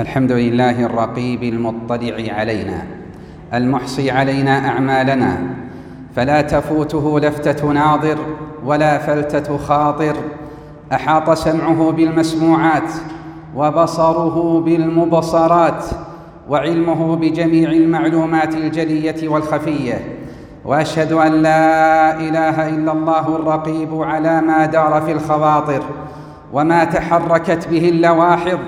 الحمد لله الرقيب المطلع علينا المحصي علينا أعمالنا فلا تفوته لفتة ناظر ولا فلتة خاطر أحاط سمعه بالمسموعات وبصره بالمبصرات وعلمه بجميع المعلومات الجلية والخفية وأشهد أن لا إله إلا الله الرقيب على ما دار في الخواطر وما تحركت به اللواحظ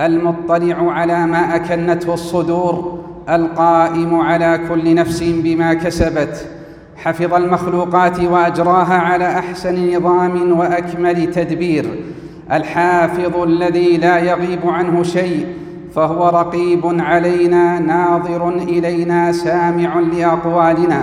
المطلع على ما أكنته الصدور القائم على كل نفس بما كسبت. حفظ المخلوقات وأجراها على أحسن نظام وأكمل تدبير. الحافظ الذي لا يغيب عنه شيء فهو رقيب علينا ناظر إلينا سامع لأقوالنا.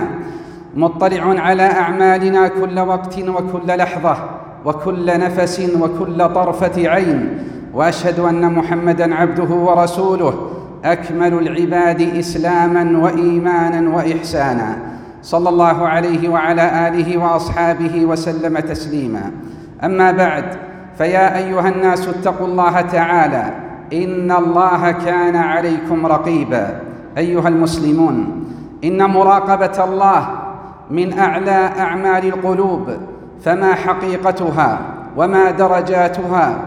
مطلع على أعمالنا كل وقت وكل لحظة وكل نفس وكل طرفة عين. وأشهد أن محمدا عبده ورسوله. أكمل العباد اسلاما وايمانا واحسانا. صلى الله عليه وعلى آله وأصحابه وسلم تسليما. أما بعد فيا أيها الناس اتقوا الله تعالى. إن الله كان عليكم رقيبا. أيها المسلمون إن مراقبة الله من أعلى أعمال القلوب فما حقيقتها وما درجاتها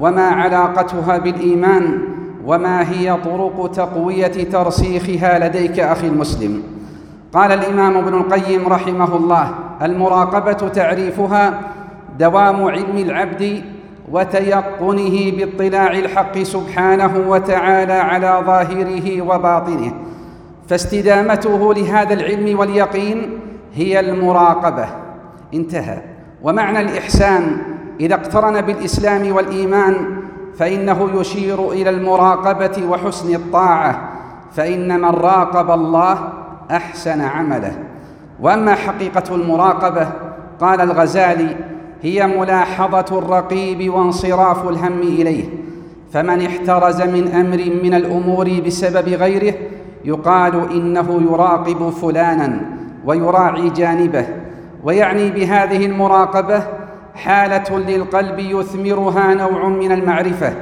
وما علاقتها بالإيمان وما هي طرق تقوية ترسيخها لديك أخي المسلم. قال الإمام ابن القيم رحمه الله المراقبة تعريفها دوام علم العبد وتيقنه باطلاع الحق سبحانه وتعالى على ظاهره وباطنه. فاستدامته لهذا العلم واليقين هي المراقبة. انتهى. ومعنى الإحسان إذا اقترن بالإسلام والإيمان فإنه يشير إلى المراقبة وحسن الطاعة فإن من راقب الله أحسن عمله. وأما حقيقة المراقبة قال الغزالي هي ملاحظة الرقيب وانصراف الهم إليه. فمن احترز من أمر من الأمور بسبب غيره يقال إنه يراقب فلانا ويراعي جانبه ويعني بهذه المراقبة حالة للقلب يثمرها نوع من المعرفة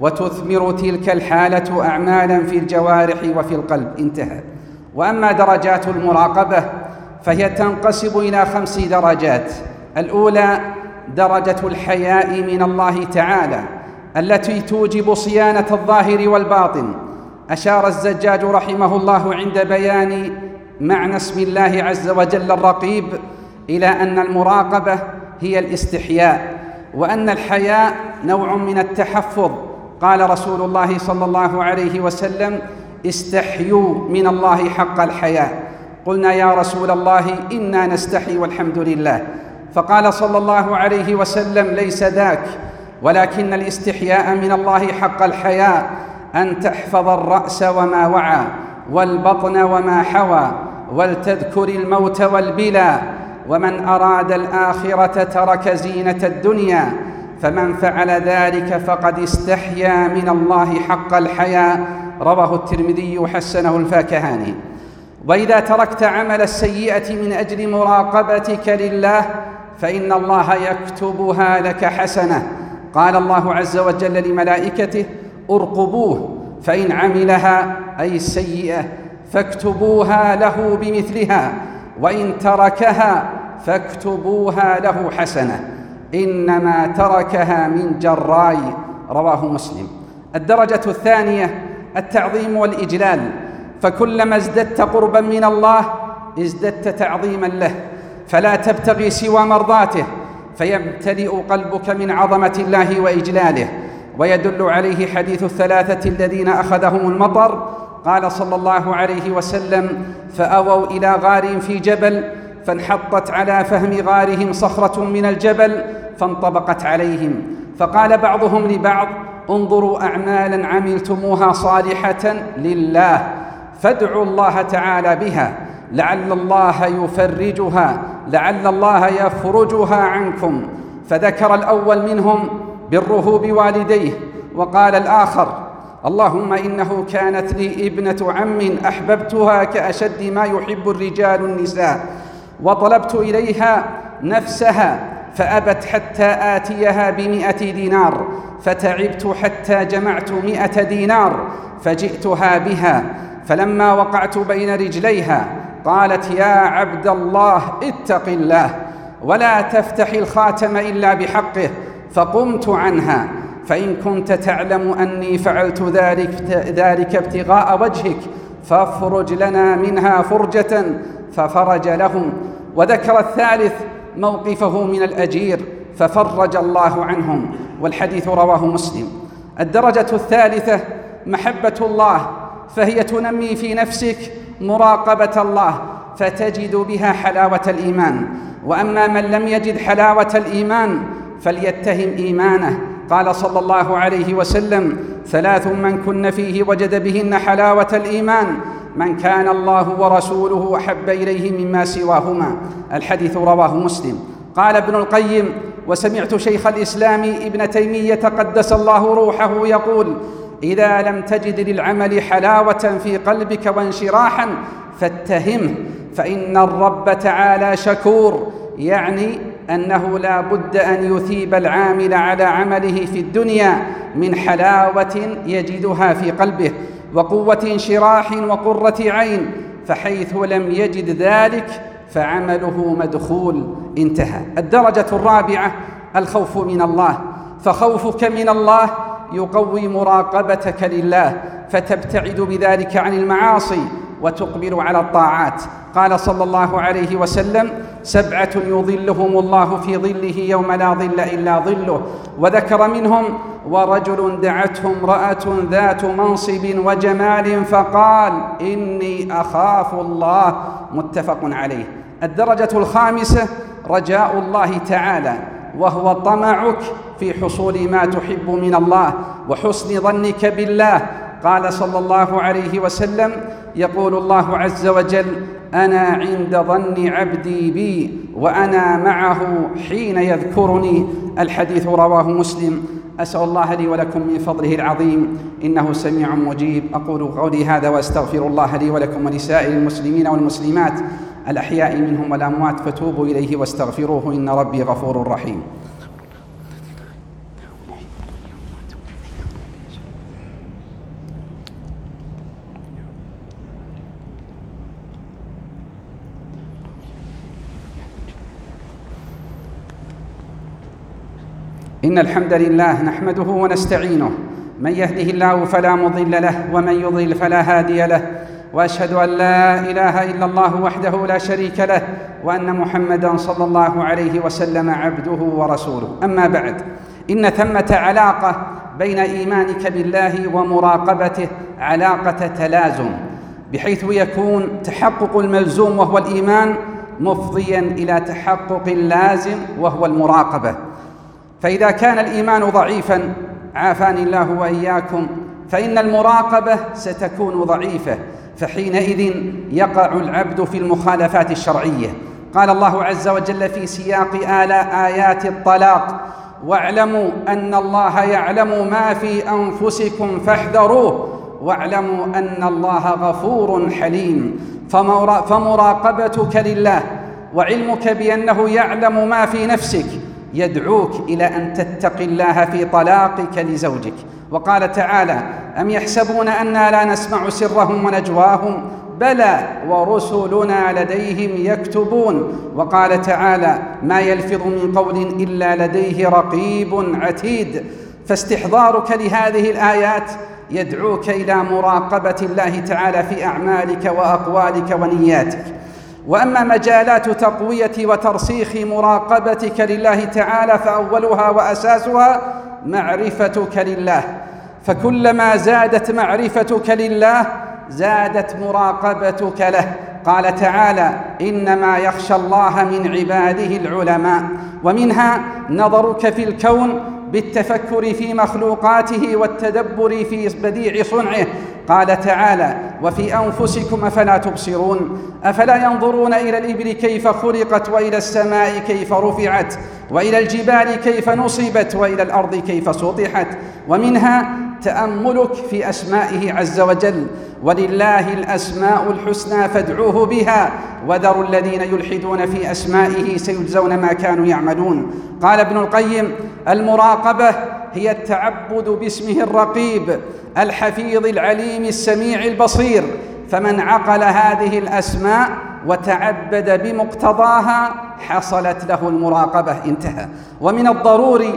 وتثمر تلك الحالة اعمالا في الجوارح وفي القلب. انتهى. وأما درجات المراقبة فهي تنقسم إلى خمس درجات. الأولى درجة الحياء من الله تعالى التي توجب صيانة الظاهر والباطن. أشار الزجاج رحمه الله عند بيان معنى اسم الله عز وجل الرقيب إلى أن المراقبة هي الاستحياء وأن الحياء نوع من التحفظ. قال رسول الله صلى الله عليه وسلم استحيوا من الله حق الحياء. قلنا يا رسول الله إنا نستحي والحمد لله. فقال صلى الله عليه وسلم ليس ذاك ولكن الاستحياء من الله حق الحياء أن تحفظ الرأس وما وعى والبطن وما حوى ولتذكر الموت والبلى ومن أراد الآخرة ترك زينة الدنيا فمن فعل ذلك فقد استحيا من الله حق الحياء رواه الترمذي وحسنه الفاكهاني. وإذا تركت عمل السيئة من أجل مراقبتك لله فإن الله يكتبها لك حسنة. قال الله عز وجل لملائكته أرقبوه فإن عملها أي السيئة فاكتبوها له بمثلها. وإن تركها فاكتبوها له حسنة. إنما تركها من جراي رواه مسلم. الدرجة الثانية التعظيم والإجلال. فكلما ازددت قربا من الله ازددت تعظيما له. فلا تبتغي سوى مرضاته. فيمتلئ قلبك من عظمة الله وإجلاله. ويدل عليه حديث الثلاثة الذين أخذهم المطر قال صلى الله عليه وسلم فأووا إلى غار في جبل فانحطت على فهم غارهم صخرة من الجبل فانطبقت عليهم. فقال بعضهم لبعض انظروا اعمالا عملتموها صالحة لله فادعوا الله تعالى بها لعل الله يفرجها لعل الله يفرجها عنكم. فذكر الأول منهم بره بوالديه وقال الآخر اللهم إنه كانت لي ابنة عم أحببتها كأشد ما يحب الرجال النساء وطلبت إليها نفسها فأبت حتى آتيها بمئة دينار فتعبت حتى جمعت مئة دينار فجئتها بها فلما وقعت بين رجليها قالت يا عبد الله اتق الله ولا تفتح الخاتم إلا بحقه فقمت عنها فإن كنت تعلم أني فعلت ذلك ذلك ابتغاء وجهك فافرج لنا منها فرجة ففرج لهم. وذكر الثالث موقفه من الأجير ففرج الله عنهم. والحديث رواه مسلم. الدرجة الثالثة محبة الله فهي تنمي في نفسك مراقبة الله فتجد بها حلاوة الإيمان. وأما من لم يجد حلاوة الإيمان فليتهم إيمانه. قال صلى الله عليه وسلم ثلاث من كن فيه وجد بهن حلاوة الإيمان من كان الله ورسوله أحب إليه مما سواهما. الحديث رواه مسلم. قال ابن القيم وسمعت شيخ الإسلام ابن تيمية قدس الله روحه يقول إذا لم تجد للعمل حلاوة في قلبك وانشراحا فاتهمه فإن الرب تعالى شكور يعني أنه لا بد أن يثيب العامل على عمله في الدنيا من حلاوة يجدها في قلبه وقوة انشراح وقرة عين فحيث لم يجد ذلك فعمله مدخول انتهى. الدرجة الرابعة الخوف من الله. فخوفك من الله يقوي مراقبتك لله فتبتعد بذلك عن المعاصي وتقبل على الطاعات. قال صلى الله عليه وسلم سبعة يظلهم الله في ظله يوم لا ظل إلا ظله. وذكر منهم ورجل دعته امرأة ذات منصب وجمال فقال إني أخاف الله. متفق عليه. الدرجة الخامسة رجاء الله تعالى وهو طمعك في حصول ما تحب من الله وحسن ظنك بالله. قال صلى الله عليه وسلم يقول الله عز وجل أنا عند ظن عبدي بي وأنا معه حين يذكرني. الحديث رواه مسلم. أسأل الله لي ولكم من فضله العظيم. إنه سميع مجيب. أقول قولي هذا وأستغفر الله لي ولكم ولسائر المسلمين والمسلمات. الأحياء منهم والأموات فتوبوا إليه واستغفروه. إن ربي غفور رحيم. إن الحمد لله نحمده ونستعينه. من يهده الله فلا مضل له ومن يضلل فلا هادي له. وأشهد أن لا إله إلا الله وحده لا شريك له وأن محمدا صلى الله عليه وسلم عبده ورسوله. أما بعد إن ثمة علاقة بين إيمانك بالله ومراقبته علاقة تلازم بحيث يكون تحقق الملزوم وهو الإيمان مفضيا إلى تحقق اللازم وهو المراقبة. فإذا كان الإيمان ضعيفا عافاني الله وإياكم فإن المراقبة ستكون ضعيفة فحينئذ يقع العبد في المخالفات الشرعية. قال الله عز وجل في سياق آلاء آيات الطلاق واعلموا أن الله يعلم ما في أنفسكم فاحذروه واعلموا أن الله غفور حليم. فمراقبتك لله وعلمك بأنه يعلم ما في نفسك يدعوك إلى أن تتقي الله في طلاقك لزوجك. وقال تعالى أم يحسبون أنا لا نسمع سرهم ونجواهم؟ بلى ورسلنا لديهم يكتبون. وقال تعالى ما يلفظ من قول إلا لديه رقيب عتيد. فاستحضارك لهذه الآيات يدعوك إلى مراقبة الله تعالى في أعمالك وأقوالك ونياتك. وأما مجالات تقوية وترسيخ مراقبتك لله تعالى فأولها وأساسها معرفتك لله. فكلما زادت معرفتك لله زادت مراقبتك له. قال تعالى إنما يخشى الله من عباده العلماء. ومنها نظرك في الكون بالتفكر في مخلوقاته والتدبر في بديع صنعه. قال تعالى وفي أنفسكم أفلا تبصرون؟ أفلا ينظرون إلى الإبل كيف خلقت وإلى السماء كيف رفعت وإلى الجبال كيف نصبت وإلى الأرض كيف سطحت؟ ومنها تأملك في أسمائه عز وجل. ولله الأسماء الحسنى فادعوه بها. وذروا الذين يلحدون في أسمائه سيجزون ما كانوا يعملون. قال ابن القيم المراقبة هي التعبد باسمه الرقيب الحفيظ العليم السميع البصير. فمن عقل هذه الأسماء وتعبد بمقتضاها حصلت له المراقبة. انتهى. ومن الضروري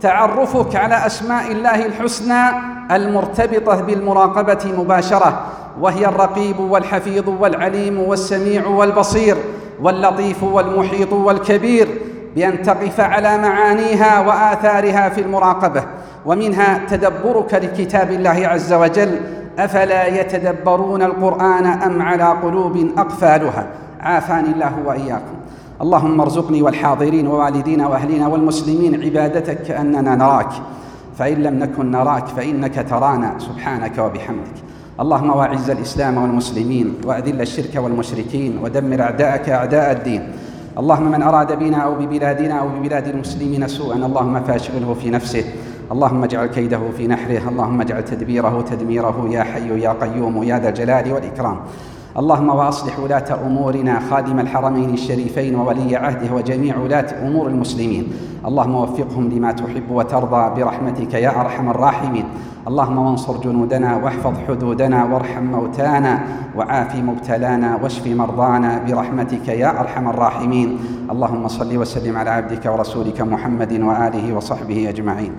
تعرفك على أسماء الله الحسنى المرتبطة بالمراقبة مباشرة وهي الرقيب والحفيظ والعليم والسميع والبصير واللطيف والمحيط والكبير بأن تقف على معانيها وآثارها في المراقبة ومنها تدبرك لكتاب الله عز وجل أفلا يتدبرون القرآن أم على قلوب أقفالها؟ عافاني الله وإياكم. اللهم ارزقني والحاضرين ووالدينا واهلنا والمسلمين عبادتك كأننا نراك. فإن لم نكن نراك فإنك ترانا. سبحانك وبحمدك. اللهم واعز الإسلام والمسلمين وأذل الشرك والمشركين ودمر أعداءك أعداء الدين. اللهم من أراد بنا أو ببلادنا أو ببلاد المسلمين سوءا اللهم فاشغله في نفسه. اللهم اجعل كيده في نحره. اللهم اجعل تدبيره تدميره يا حي يا قيوم يا ذا الجلال والإكرام. اللهم واصلح ولاة أمورنا خادم الحرمين الشريفين وولي عهده وجميع ولاة أمور المسلمين. اللهم وفقهم لما تحب وترضى برحمتك يا أرحم الراحمين. اللهم وانصر جنودنا واحفظ حدودنا وارحم موتانا وعاف مبتلانا واشف مرضانا برحمتك يا أرحم الراحمين. اللهم صل وسلم على عبدك ورسولك محمد وآله وصحبه أجمعين.